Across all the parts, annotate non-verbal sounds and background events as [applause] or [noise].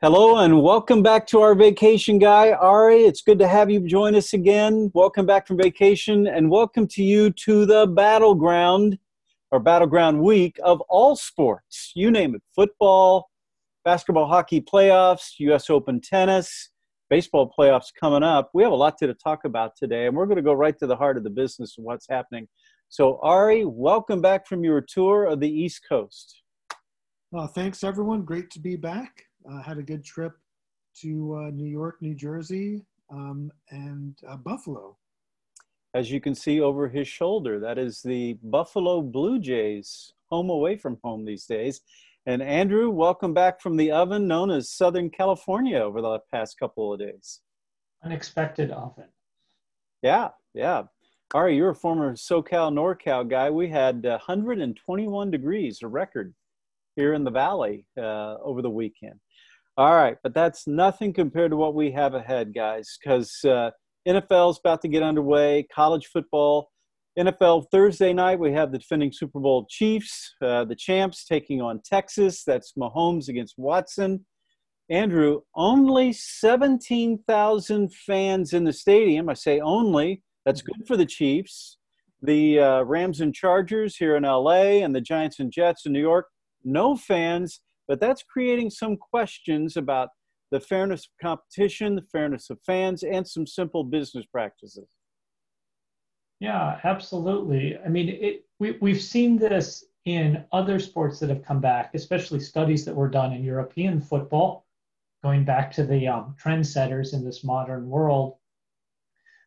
Hello and welcome back to our vacation guy, Ari. It's good to have you join us again. Welcome back from vacation and welcome to you to the battleground or battleground week of all sports. You name it football, basketball, hockey playoffs, US Open tennis, baseball playoffs coming up. We have a lot to, talk about today and we're going to go right to the heart of the business and what's happening. So, Ari, welcome back from your tour of the East Coast. Well, thanks everyone. Great to be back. Uh, had a good trip to uh, New York, New Jersey, um, and uh, Buffalo. As you can see over his shoulder, that is the Buffalo Blue Jays, home away from home these days. And Andrew, welcome back from the oven known as Southern California over the past couple of days. Unexpected oven. Yeah, yeah. Ari, you're a former SoCal, NorCal guy. We had 121 degrees, a record here in the valley uh, over the weekend. All right, but that's nothing compared to what we have ahead, guys, because uh, NFL is about to get underway, college football. NFL Thursday night, we have the defending Super Bowl Chiefs, uh, the champs taking on Texas. That's Mahomes against Watson. Andrew, only 17,000 fans in the stadium. I say only. That's good for the Chiefs. The uh, Rams and Chargers here in LA, and the Giants and Jets in New York, no fans. But that's creating some questions about the fairness of competition, the fairness of fans, and some simple business practices. Yeah, absolutely. I mean, it, we, we've seen this in other sports that have come back, especially studies that were done in European football, going back to the um, trendsetters in this modern world.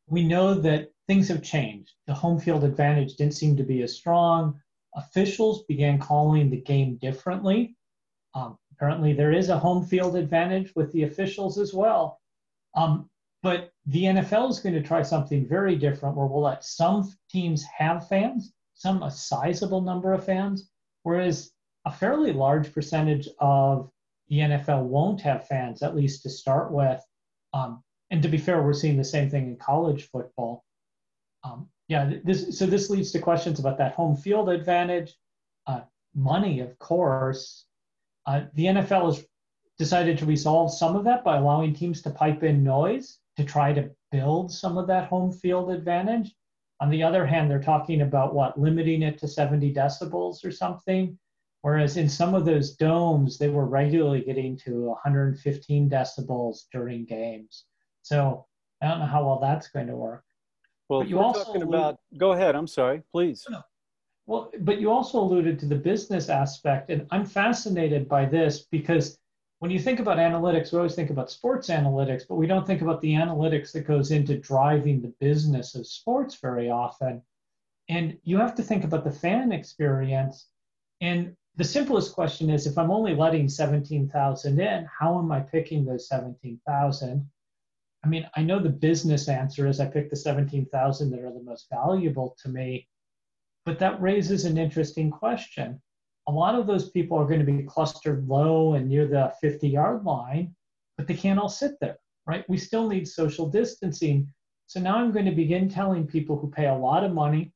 We know that things have changed. The home field advantage didn't seem to be as strong. Officials began calling the game differently. Um, apparently, there is a home field advantage with the officials as well. Um, but the NFL is going to try something very different where we'll let some teams have fans, some a sizable number of fans, whereas a fairly large percentage of the NFL won't have fans, at least to start with. Um, and to be fair, we're seeing the same thing in college football. Um, yeah, this, so this leads to questions about that home field advantage, uh, money, of course. Uh, the NFL has decided to resolve some of that by allowing teams to pipe in noise to try to build some of that home field advantage. On the other hand, they're talking about what, limiting it to 70 decibels or something. Whereas in some of those domes, they were regularly getting to 115 decibels during games. So I don't know how well that's going to work. Well, you also talking about. Go ahead. I'm sorry. Please. No, well, but you also alluded to the business aspect, and I'm fascinated by this because when you think about analytics, we always think about sports analytics, but we don't think about the analytics that goes into driving the business of sports very often. And you have to think about the fan experience. And the simplest question is if I'm only letting 17,000 in, how am I picking those 17,000? I mean, I know the business answer is I pick the 17,000 that are the most valuable to me. But that raises an interesting question. A lot of those people are going to be clustered low and near the 50 yard line, but they can't all sit there, right? We still need social distancing. So now I'm going to begin telling people who pay a lot of money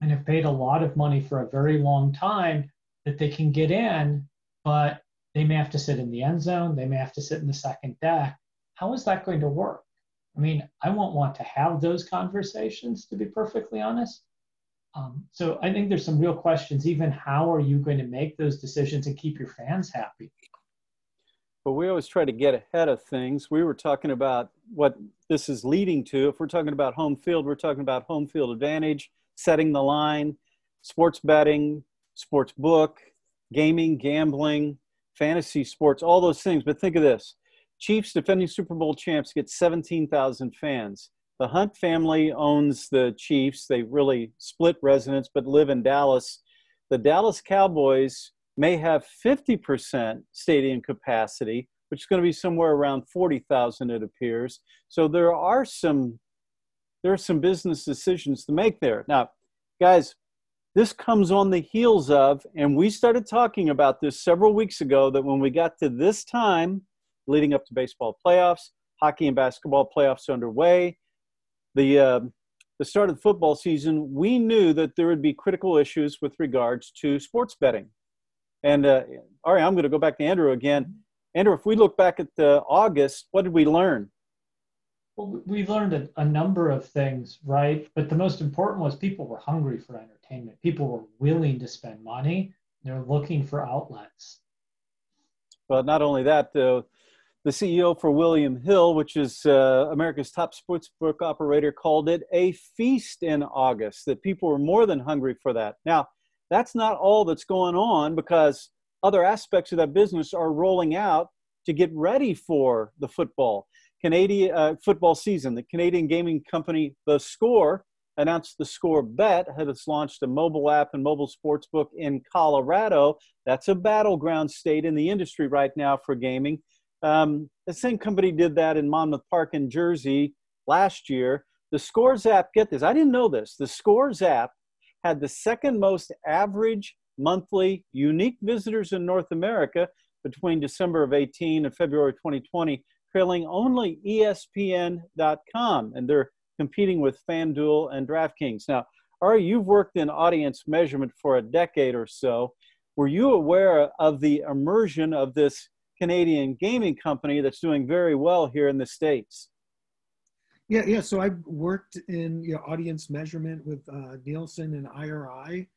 and have paid a lot of money for a very long time that they can get in, but they may have to sit in the end zone, they may have to sit in the second deck. How is that going to work? I mean, I won't want to have those conversations, to be perfectly honest. Um, so I think there's some real questions. Even how are you going to make those decisions and keep your fans happy? But we always try to get ahead of things. We were talking about what this is leading to. If we're talking about home field, we're talking about home field advantage, setting the line, sports betting, sports book, gaming, gambling, fantasy sports, all those things. But think of this Chiefs defending Super Bowl champs get 17,000 fans. The Hunt family owns the Chiefs. They really split residence but live in Dallas. The Dallas Cowboys may have 50% stadium capacity, which is going to be somewhere around 40,000 it appears. So there are some there are some business decisions to make there. Now, guys, this comes on the heels of and we started talking about this several weeks ago that when we got to this time leading up to baseball playoffs, hockey and basketball playoffs underway, the uh, the start of the football season, we knew that there would be critical issues with regards to sports betting. And uh, all right, I'm going to go back to Andrew again. Andrew, if we look back at the August, what did we learn? Well, we learned a, a number of things, right? But the most important was people were hungry for entertainment. People were willing to spend money. They're looking for outlets. But not only that, the the CEO for William Hill, which is uh, America's top sportsbook operator, called it a feast in August, that people were more than hungry for that. Now, that's not all that's going on because other aspects of that business are rolling out to get ready for the football. Canadian uh, football season. The Canadian gaming company The Score announced The Score Bet has launched a mobile app and mobile sports book in Colorado. That's a battleground state in the industry right now for gaming. Um, the same company did that in Monmouth Park in Jersey last year. The Scores app, get this, I didn't know this. The Scores app had the second most average monthly unique visitors in North America between December of 18 and February 2020 trailing only ESPN.com, and they're competing with FanDuel and DraftKings. Now, Ari, you've worked in audience measurement for a decade or so. Were you aware of the immersion of this Canadian gaming company that's doing very well here in the States? Yeah, yeah. So I worked in you know, audience measurement with uh, Nielsen and IRI.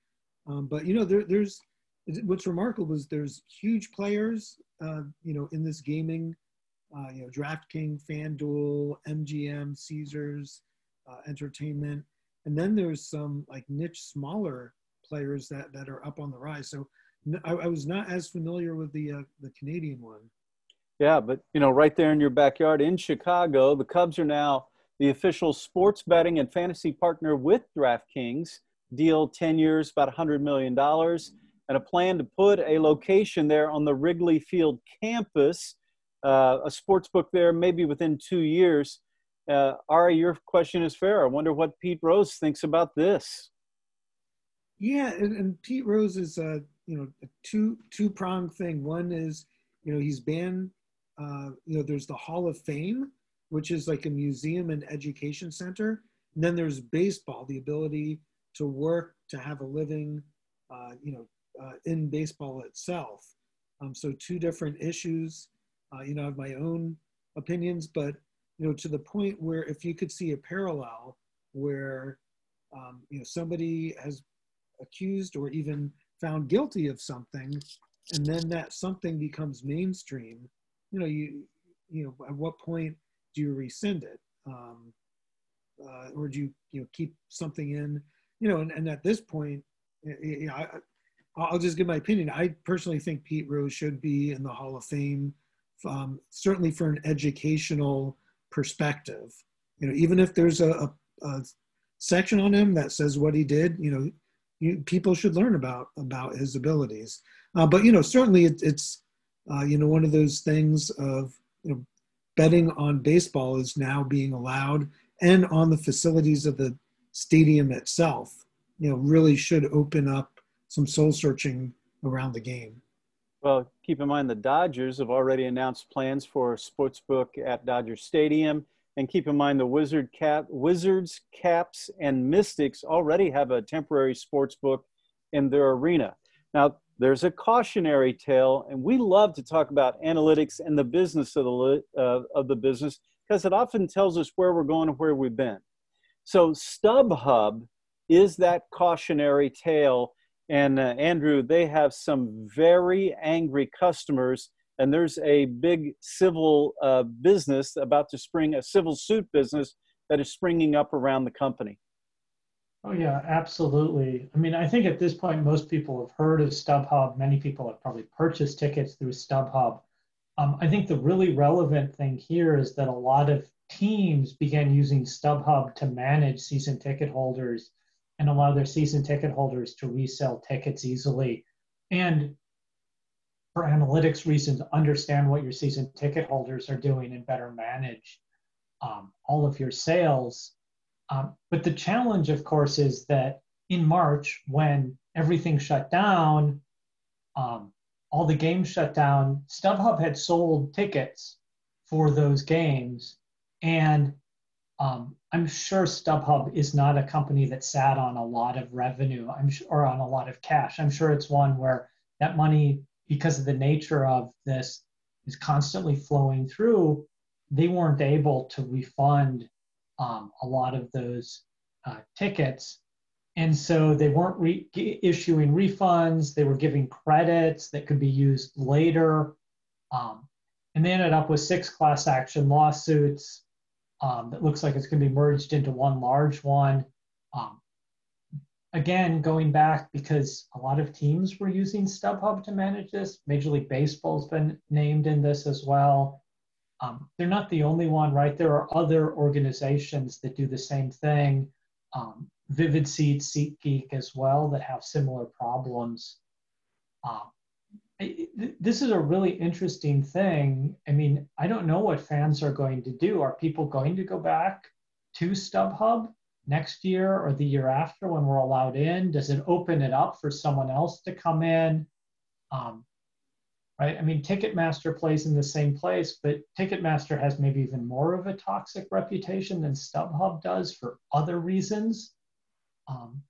Um, but, you know, there, there's what's remarkable is there's huge players, uh, you know, in this gaming uh, you know, DraftKings, FanDuel, MGM, Caesars, uh, Entertainment, and then there's some like niche smaller players that that are up on the rise. So I, I was not as familiar with the uh, the Canadian one. Yeah, but you know, right there in your backyard in Chicago, the Cubs are now the official sports betting and fantasy partner with DraftKings. Deal 10 years, about $100 million, and a plan to put a location there on the Wrigley Field campus uh, a sports book there maybe within two years. Uh, Ari, your question is fair. I wonder what Pete Rose thinks about this. Yeah, and, and Pete Rose is a you know a two two pronged thing. One is you know he's been uh, you know there's the Hall of Fame, which is like a museum and education center. And then there's baseball, the ability to work to have a living, uh, you know, uh, in baseball itself. Um, so two different issues. Uh, you know, I have my own opinions, but you know, to the point where if you could see a parallel where um, you know somebody has accused or even found guilty of something, and then that something becomes mainstream, you know, you you know, at what point do you rescind it, um, uh, or do you you know keep something in, you know, and, and at this point, you know, I, I'll just give my opinion. I personally think Pete Rose should be in the Hall of Fame um, certainly for an educational perspective. You know, even if there's a, a, a section on him that says what he did, you know, you, people should learn about about his abilities. Uh, but you know, certainly it, it's uh, you know one of those things of you know betting on baseball is now being allowed and on the facilities of the stadium itself. You know, really should open up some soul searching around the game. Well, keep in mind the Dodgers have already announced plans for a sportsbook at Dodger Stadium. And keep in mind the Wizard Cap, Wizards, Caps, and Mystics already have a temporary sports book in their arena. Now, there's a cautionary tale, and we love to talk about analytics and the business of the, uh, of the business because it often tells us where we're going and where we've been. So, StubHub is that cautionary tale and uh, Andrew, they have some very angry customers, and there's a big civil uh, business about to spring, a civil suit business that is springing up around the company. Oh, yeah, absolutely. I mean, I think at this point, most people have heard of StubHub. Many people have probably purchased tickets through StubHub. Um, I think the really relevant thing here is that a lot of teams began using StubHub to manage season ticket holders and allow their season ticket holders to resell tickets easily. And for analytics reasons, understand what your season ticket holders are doing and better manage um, all of your sales. Um, but the challenge, of course, is that in March, when everything shut down, um, all the games shut down, StubHub had sold tickets for those games. And um, I'm sure StubHub is not a company that sat on a lot of revenue. I'm or on a lot of cash. I'm sure it's one where that money, because of the nature of this is constantly flowing through, they weren't able to refund um, a lot of those uh, tickets. And so they weren't re- issuing refunds, they were giving credits that could be used later. Um, and they ended up with six class action lawsuits um, that looks like it's going to be merged into one large one. Um, again, going back because a lot of teams were using StubHub to manage this. Major League Baseball's been named in this as well. Um, they're not the only one, right? There are other organizations that do the same thing. Um, Vivid Seat, SeatGeek as well, that have similar problems. Um, this is a really interesting thing. I mean, I don't know what fans are going to do. Are people going to go back to StubHub next year or the year after when we're allowed in? Does it open it up for someone else to come in? Um, right? I mean, Ticketmaster plays in the same place, but Ticketmaster has maybe even more of a toxic reputation than StubHub does for other reasons. Um,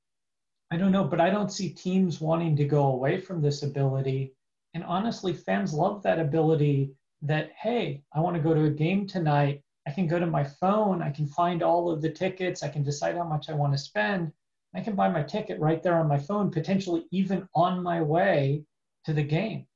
I don't know, but I don't see teams wanting to go away from this ability and honestly, fans love that ability that, hey, I want to go to a game tonight. I can go to my phone. I can find all of the tickets. I can decide how much I want to spend. I can buy my ticket right there on my phone, potentially even on my way to the game.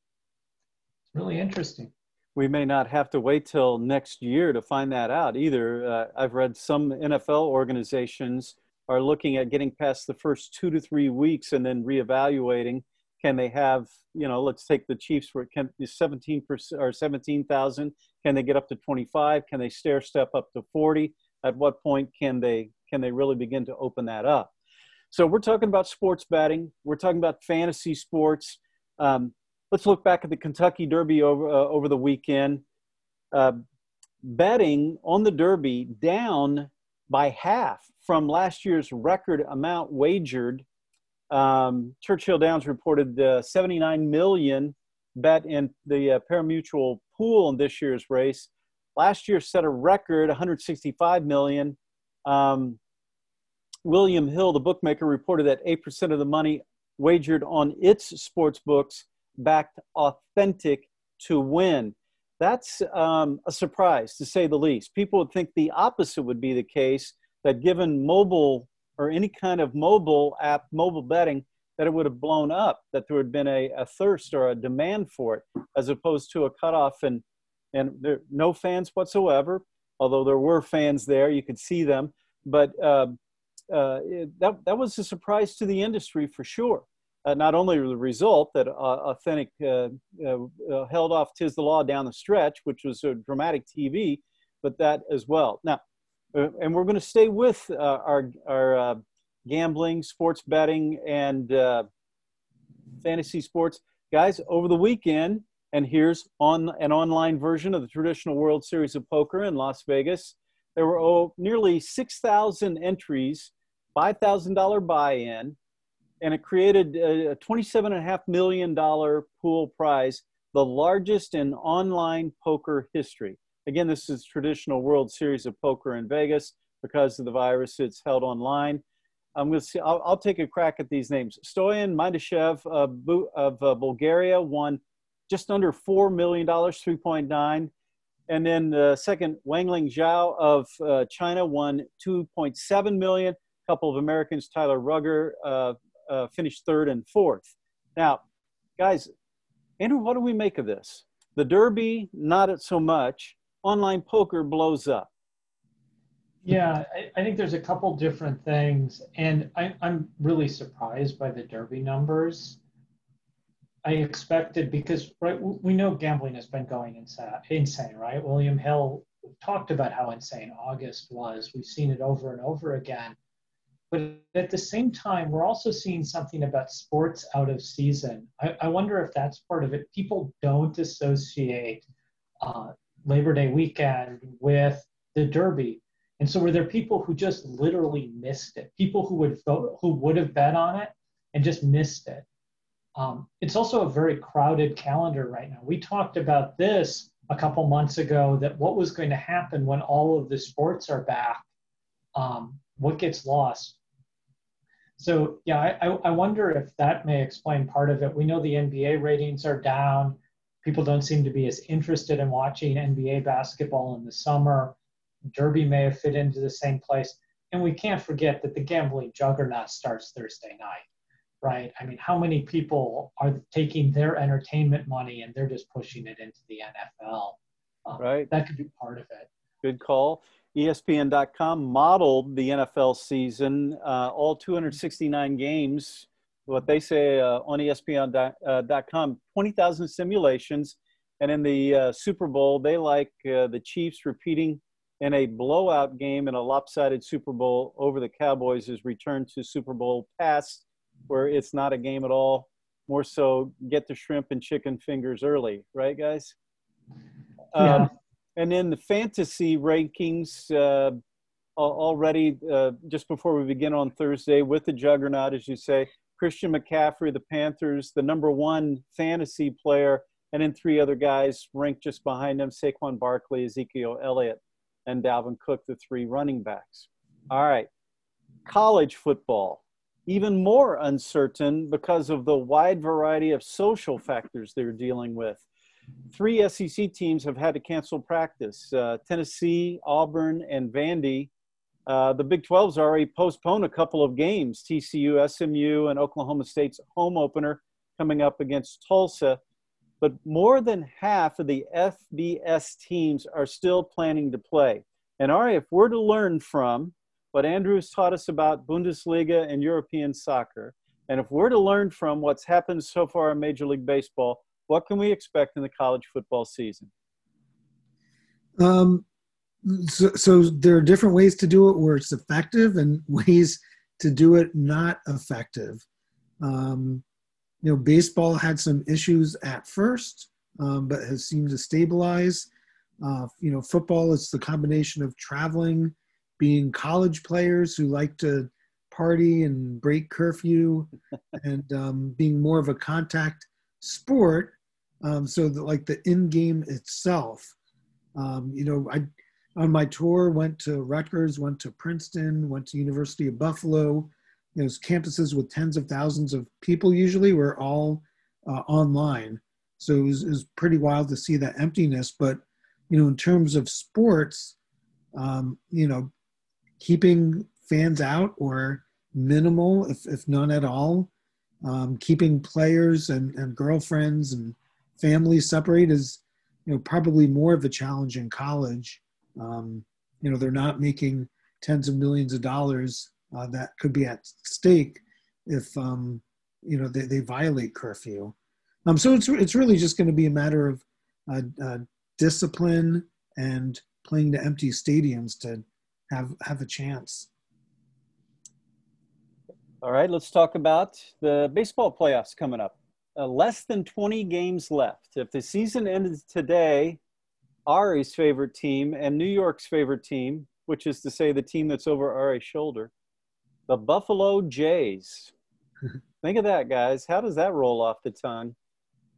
It's really interesting. We may not have to wait till next year to find that out either. Uh, I've read some NFL organizations are looking at getting past the first two to three weeks and then reevaluating can they have, you know, let's take the Chiefs where it can 17% or 17,000. Can they get up to 25? Can they stair step up to 40? At what point can they can they really begin to open that up? So we're talking about sports betting. We're talking about fantasy sports. Um, let's look back at the Kentucky Derby over uh, over the weekend. Uh, betting on the Derby down by half from last year's record amount wagered um, Churchill Downs reported uh, 79 million bet in the uh, parimutuel pool in this year's race. Last year set a record 165 million. Um, William Hill, the bookmaker, reported that 8% of the money wagered on its sports books backed Authentic to win. That's um, a surprise, to say the least. People would think the opposite would be the case, that given mobile or any kind of mobile app, mobile betting, that it would have blown up, that there had been a, a thirst or a demand for it, as opposed to a cutoff and and there no fans whatsoever. Although there were fans there, you could see them, but uh, uh, that that was a surprise to the industry for sure. Uh, not only the result that uh, Authentic uh, uh, held off Tiz the Law down the stretch, which was a dramatic TV, but that as well. Now, and we're going to stay with our, our gambling, sports betting, and uh, fantasy sports. Guys, over the weekend, and here's on an online version of the traditional World Series of Poker in Las Vegas. There were oh, nearly 6,000 entries, $5,000 buy in, and it created a $27.5 million pool prize, the largest in online poker history. Again, this is traditional World Series of Poker in Vegas. Because of the virus, it's held online. I'm going to see, I'll, I'll take a crack at these names. Stoyan Mindashev of, of uh, Bulgaria won just under $4 million, 3.9. And then the second, Wangling Zhao of uh, China won 2.7 million. A couple of Americans, Tyler Rugger, uh, uh, finished third and fourth. Now, guys, Andrew, what do we make of this? The Derby, not at so much online poker blows up? Yeah, I, I think there's a couple different things, and I, I'm really surprised by the Derby numbers. I expected because right we know gambling has been going insane, insane, right? William Hill talked about how insane August was. We've seen it over and over again. But at the same time, we're also seeing something about sports out of season. I, I wonder if that's part of it. People don't associate uh, Labor Day weekend with the Derby. And so were there people who just literally missed it? People who would vote, who would have bet on it and just missed it. Um, it's also a very crowded calendar right now. We talked about this a couple months ago that what was going to happen when all of the sports are back, um, what gets lost. So yeah, I, I wonder if that may explain part of it. We know the NBA ratings are down people don't seem to be as interested in watching NBA basketball in the summer. Derby may have fit into the same place. And we can't forget that the gambling juggernaut starts Thursday night, right? I mean, how many people are taking their entertainment money and they're just pushing it into the NFL? Um, right. That could be part of it. Good call. ESPN.com modeled the NFL season, uh, all 269 games. What they say uh, on ESPN.com, uh, 20,000 simulations. And in the uh, Super Bowl, they like uh, the Chiefs repeating in a blowout game in a lopsided Super Bowl over the Cowboys is returned to Super Bowl past, where it's not a game at all. More so, get the shrimp and chicken fingers early, right, guys? Yeah. Um, and then the fantasy rankings uh, already, uh, just before we begin on Thursday, with the juggernaut, as you say, Christian McCaffrey, the Panthers, the number one fantasy player, and then three other guys ranked just behind them Saquon Barkley, Ezekiel Elliott and Dalvin Cook, the three running backs. All right. College football, even more uncertain because of the wide variety of social factors they're dealing with. Three SEC teams have had to cancel practice uh, Tennessee, Auburn, and Vandy. Uh, the Big 12's already postponed a couple of games TCU, SMU, and Oklahoma State's home opener coming up against Tulsa but more than half of the FBS teams are still planning to play. And Ari, if we're to learn from what Andrew's taught us about Bundesliga and European soccer, and if we're to learn from what's happened so far in Major League Baseball, what can we expect in the college football season? Um, so, so there are different ways to do it where it's effective and [laughs] ways to do it not effective. Um, you know, baseball had some issues at first, um, but has seemed to stabilize. Uh, you know, football is the combination of traveling, being college players who like to party and break curfew, [laughs] and um, being more of a contact sport. Um, so that like the in game itself, um, you know, I on my tour went to Rutgers, went to Princeton, went to University of Buffalo, you know, campuses with tens of thousands of people usually were all uh, online. So it was, it was, pretty wild to see that emptiness. But, you know, in terms of sports, um, you know, keeping fans out or minimal, if, if none at all, um, keeping players and, and girlfriends and families separate is, you know, probably more of a challenge in college. Um, you know, they're not making tens of millions of dollars uh, that could be at stake if um, you know they, they violate curfew. Um, so it's it's really just going to be a matter of uh, uh, discipline and playing to empty stadiums to have have a chance. All right, let's talk about the baseball playoffs coming up. Uh, less than 20 games left. If the season ended today, Ari's favorite team and New York's favorite team, which is to say the team that's over Ari's shoulder, the Buffalo Jays. [laughs] Think of that, guys. How does that roll off the tongue?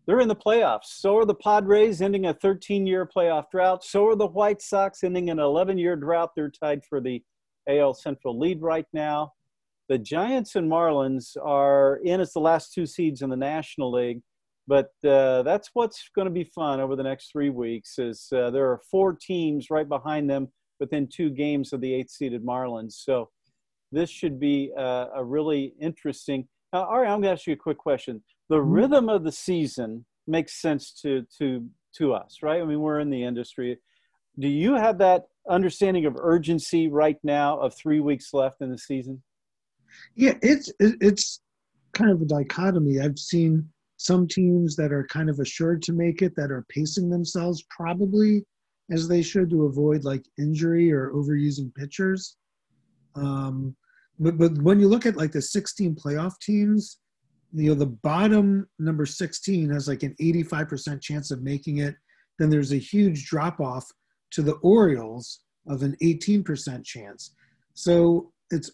They're in the playoffs. So are the Padres, ending a 13 year playoff drought. So are the White Sox, ending an 11 year drought. They're tied for the AL Central lead right now. The Giants and Marlins are in as the last two seeds in the National League. But uh, that's what's going to be fun over the next three weeks. Is uh, there are four teams right behind them within two games of the eighth-seeded Marlins. So this should be a, a really interesting. Now, Ari, I'm going to ask you a quick question. The mm-hmm. rhythm of the season makes sense to to to us, right? I mean, we're in the industry. Do you have that understanding of urgency right now of three weeks left in the season? Yeah, it's it's kind of a dichotomy. I've seen some teams that are kind of assured to make it that are pacing themselves probably as they should to avoid like injury or overusing pitchers. Um, but but when you look at like the 16 playoff teams, you know the bottom number 16 has like an 85% chance of making it. Then there's a huge drop off to the Orioles of an 18% chance. So it's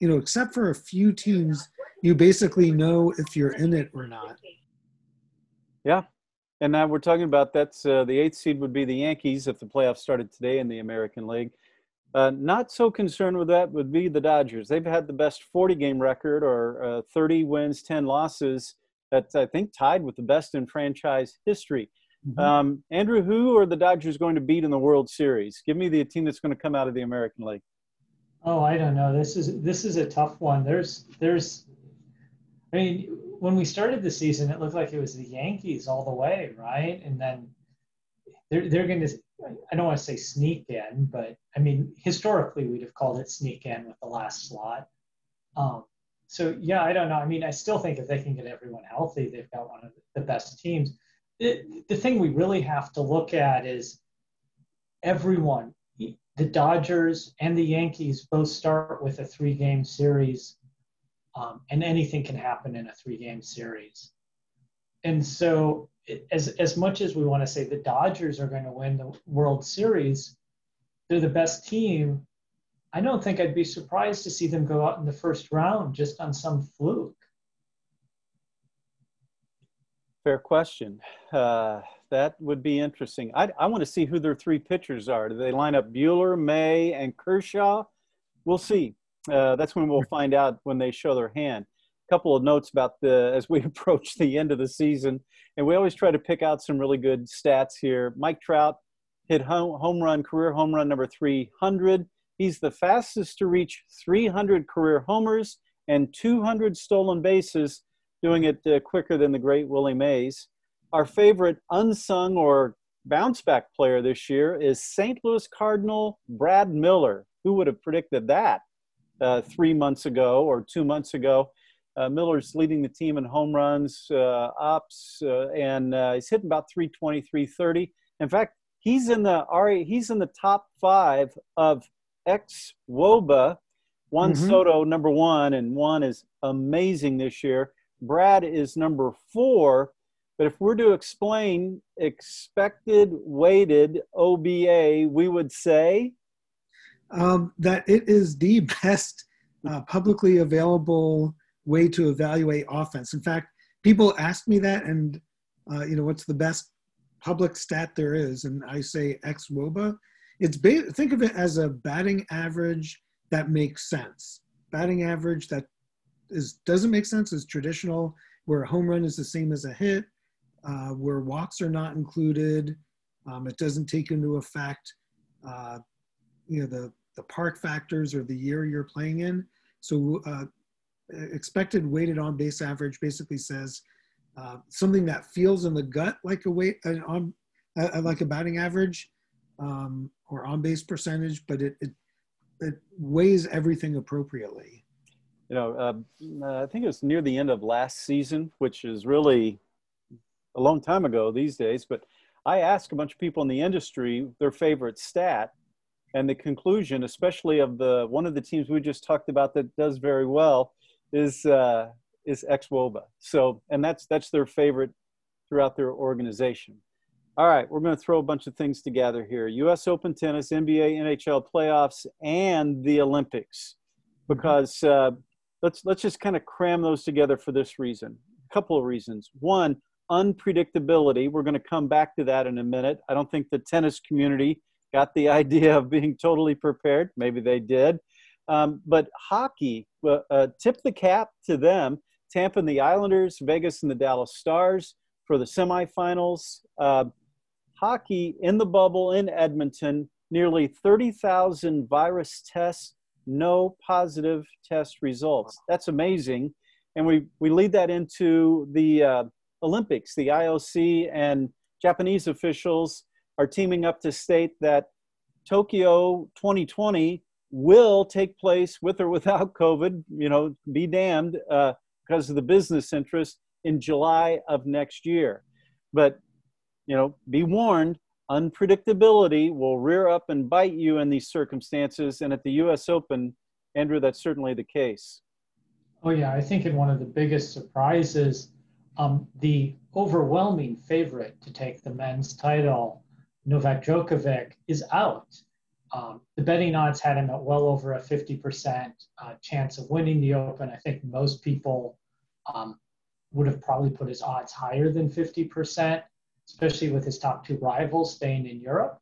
you know except for a few teams, you basically know if you're in it or not. Yeah, and now we're talking about that's uh, the eighth seed would be the Yankees if the playoffs started today in the American League. Uh, not so concerned with that would be the Dodgers. They've had the best 40 game record or uh, 30 wins, 10 losses. That's, I think, tied with the best in franchise history. Mm-hmm. Um, Andrew, who are the Dodgers going to beat in the World Series? Give me the team that's going to come out of the American League. Oh, I don't know. This is this is a tough one. There's there's, I mean, when we started the season, it looked like it was the Yankees all the way, right? And then they're they're going to. I don't want to say sneak in, but I mean historically we'd have called it sneak in with the last slot. Um, so yeah, I don't know. I mean, I still think if they can get everyone healthy, they've got one of the best teams. The, the thing we really have to look at is everyone. The Dodgers and the Yankees both start with a three-game series, um, and anything can happen in a three-game series. And so, as as much as we want to say the Dodgers are going to win the World Series, they're the best team I don't think I'd be surprised to see them go out in the first round just on some fluke. Fair question. Uh, that would be interesting. I, I want to see who their three pitchers are. Do they line up Buehler, May, and Kershaw? We'll see. Uh, that's when we'll find out when they show their hand. Couple of notes about the as we [laughs] approach the end of the season, and we always try to pick out some really good stats here. Mike Trout hit home, home run career home run number 300 He's the fastest to reach 300 career homers and 200 stolen bases, doing it uh, quicker than the great Willie Mays. Our favorite unsung or bounce back player this year is St. Louis Cardinal Brad Miller. Who would have predicted that uh, three months ago or two months ago? Uh, Miller's leading the team in home runs, uh, ops, uh, and uh, he's hitting about 320, 330. In fact, he's in the he's in the top five of ex Woba. Juan mm-hmm. Soto, number one, and Juan is amazing this year. Brad is number four. But if we're to explain expected weighted OBA, we would say um, that it is the [laughs] best uh, publicly available way to evaluate offense. In fact, people ask me that, and uh, you know, what's the best public stat there is, and I say xwOBA it's ba- think of it as a batting average that makes sense. Batting average that is doesn't make sense is traditional, where a home run is the same as a hit, uh, where walks are not included. Um, it doesn't take into effect, uh, you know, the the park factors or the year you're playing in. So uh, expected weighted on base average basically says uh, something that feels in the gut like a weight on like a batting average um, or on base percentage, but it, it, it weighs everything appropriately. You know, uh, I think it was near the end of last season, which is really a long time ago these days. But I asked a bunch of people in the industry their favorite stat, and the conclusion, especially of the one of the teams we just talked about that does very well, is uh, is xwOBA. So, and that's that's their favorite throughout their organization. All right, we're going to throw a bunch of things together here U.S. Open tennis, NBA, NHL playoffs, and the Olympics, because uh, let's let's just kind of cram those together for this reason. A couple of reasons. One, unpredictability. We're going to come back to that in a minute. I don't think the tennis community got the [laughs] idea of being totally prepared. Maybe they did. Um, but hockey, uh, tip the cap to them. Tampa and the Islanders, Vegas and the Dallas Stars for the semifinals. Uh, hockey in the bubble in Edmonton, nearly 30,000 virus tests, no positive test results. That's amazing. And we, we lead that into the uh, Olympics. The IOC and Japanese officials are teaming up to state that Tokyo 2020 will take place with or without [laughs] COVID, you know, be damned, uh, because of the business interest in July of next year. But you know, be warned, unpredictability will rear up and bite you in these circumstances. And at the US Open, Andrew, that's certainly the case. Oh, yeah. I think in one of the biggest surprises, um, the overwhelming favorite to take the men's title, Novak Djokovic, is out. Um, the betting odds had him at well over a 50% uh, chance of winning the Open. I think most people um, would have probably put his odds higher than 50% especially with his top two rivals staying in Europe.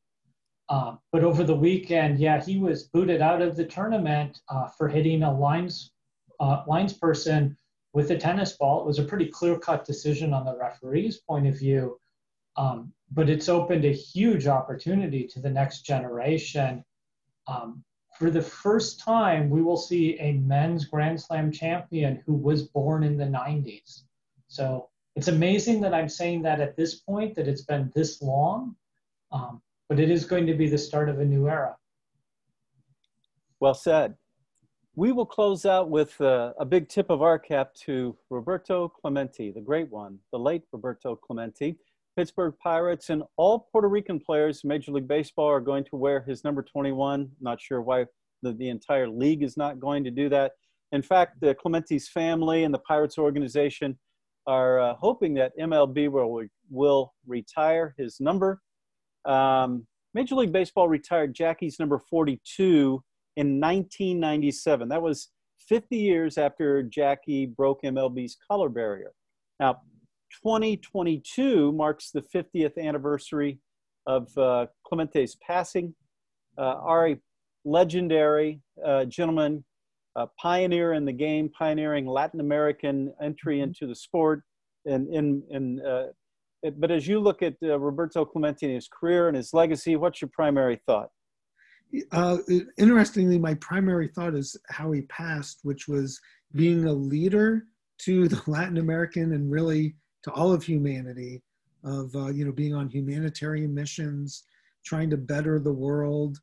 Um, but over the weekend, yeah, he was booted out of the tournament uh, for hitting a lines uh, lines person with a tennis ball. It was a pretty clear cut decision on the referee's point of view. Um, but it's opened a huge opportunity to the next generation. Um, for the first time, we will see a men's Grand Slam champion who was born in the 90s. So it's amazing that I'm saying that at this point, that it's been this long, um, but it is going to be the start of a new era. Well said. We will close out with uh, a big tip of our cap to Roberto Clemente, the great one, the late Roberto Clemente. Pittsburgh Pirates and all Puerto Rican players in Major League Baseball are going to wear his number 21. Not sure why the, the entire league is not going to do that. In fact, the Clemente's family and the Pirates organization are uh, hoping that MLB will, will retire his number. Um, Major League Baseball retired Jackie's number 42 in 1997. That was 50 years after Jackie broke MLB's color barrier. Now, 2022 marks the 50th anniversary of uh, Clemente's passing. Uh, Ari, legendary uh, gentleman, pioneer in the game, pioneering Latin American entry mm-hmm. into the sport. And in, in, uh, but as you look at uh, Roberto Clemente and his career and his legacy, what's your primary thought? Uh, interestingly, my primary thought is how he passed, which was being a leader to the Latin American and really to all of humanity of uh, you know being on humanitarian missions trying to better the world.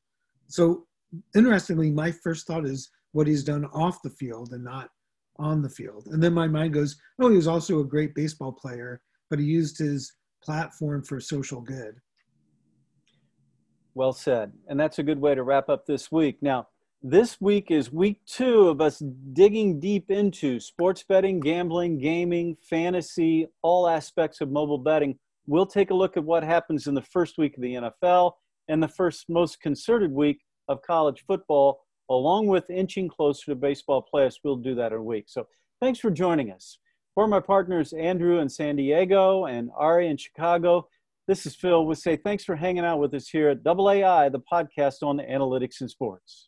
So interestingly my first thought is what he's done off the field and not on the field. And then my mind goes oh he was also a great baseball player but he used his platform for social good. Well said. And that's a good way to wrap up this week. Now this week is week two of us digging deep into sports betting, gambling, gaming, fantasy, all aspects of mobile betting. We'll take a look at what happens in the first week of the NFL and the first most concerted week of college football, along with inching closer to baseball playoffs. We'll do that in a week. So thanks for joining us. For my partners, Andrew in San Diego and Ari in Chicago, this is Phil. We say thanks for hanging out with us here at AAI, the podcast on analytics and sports.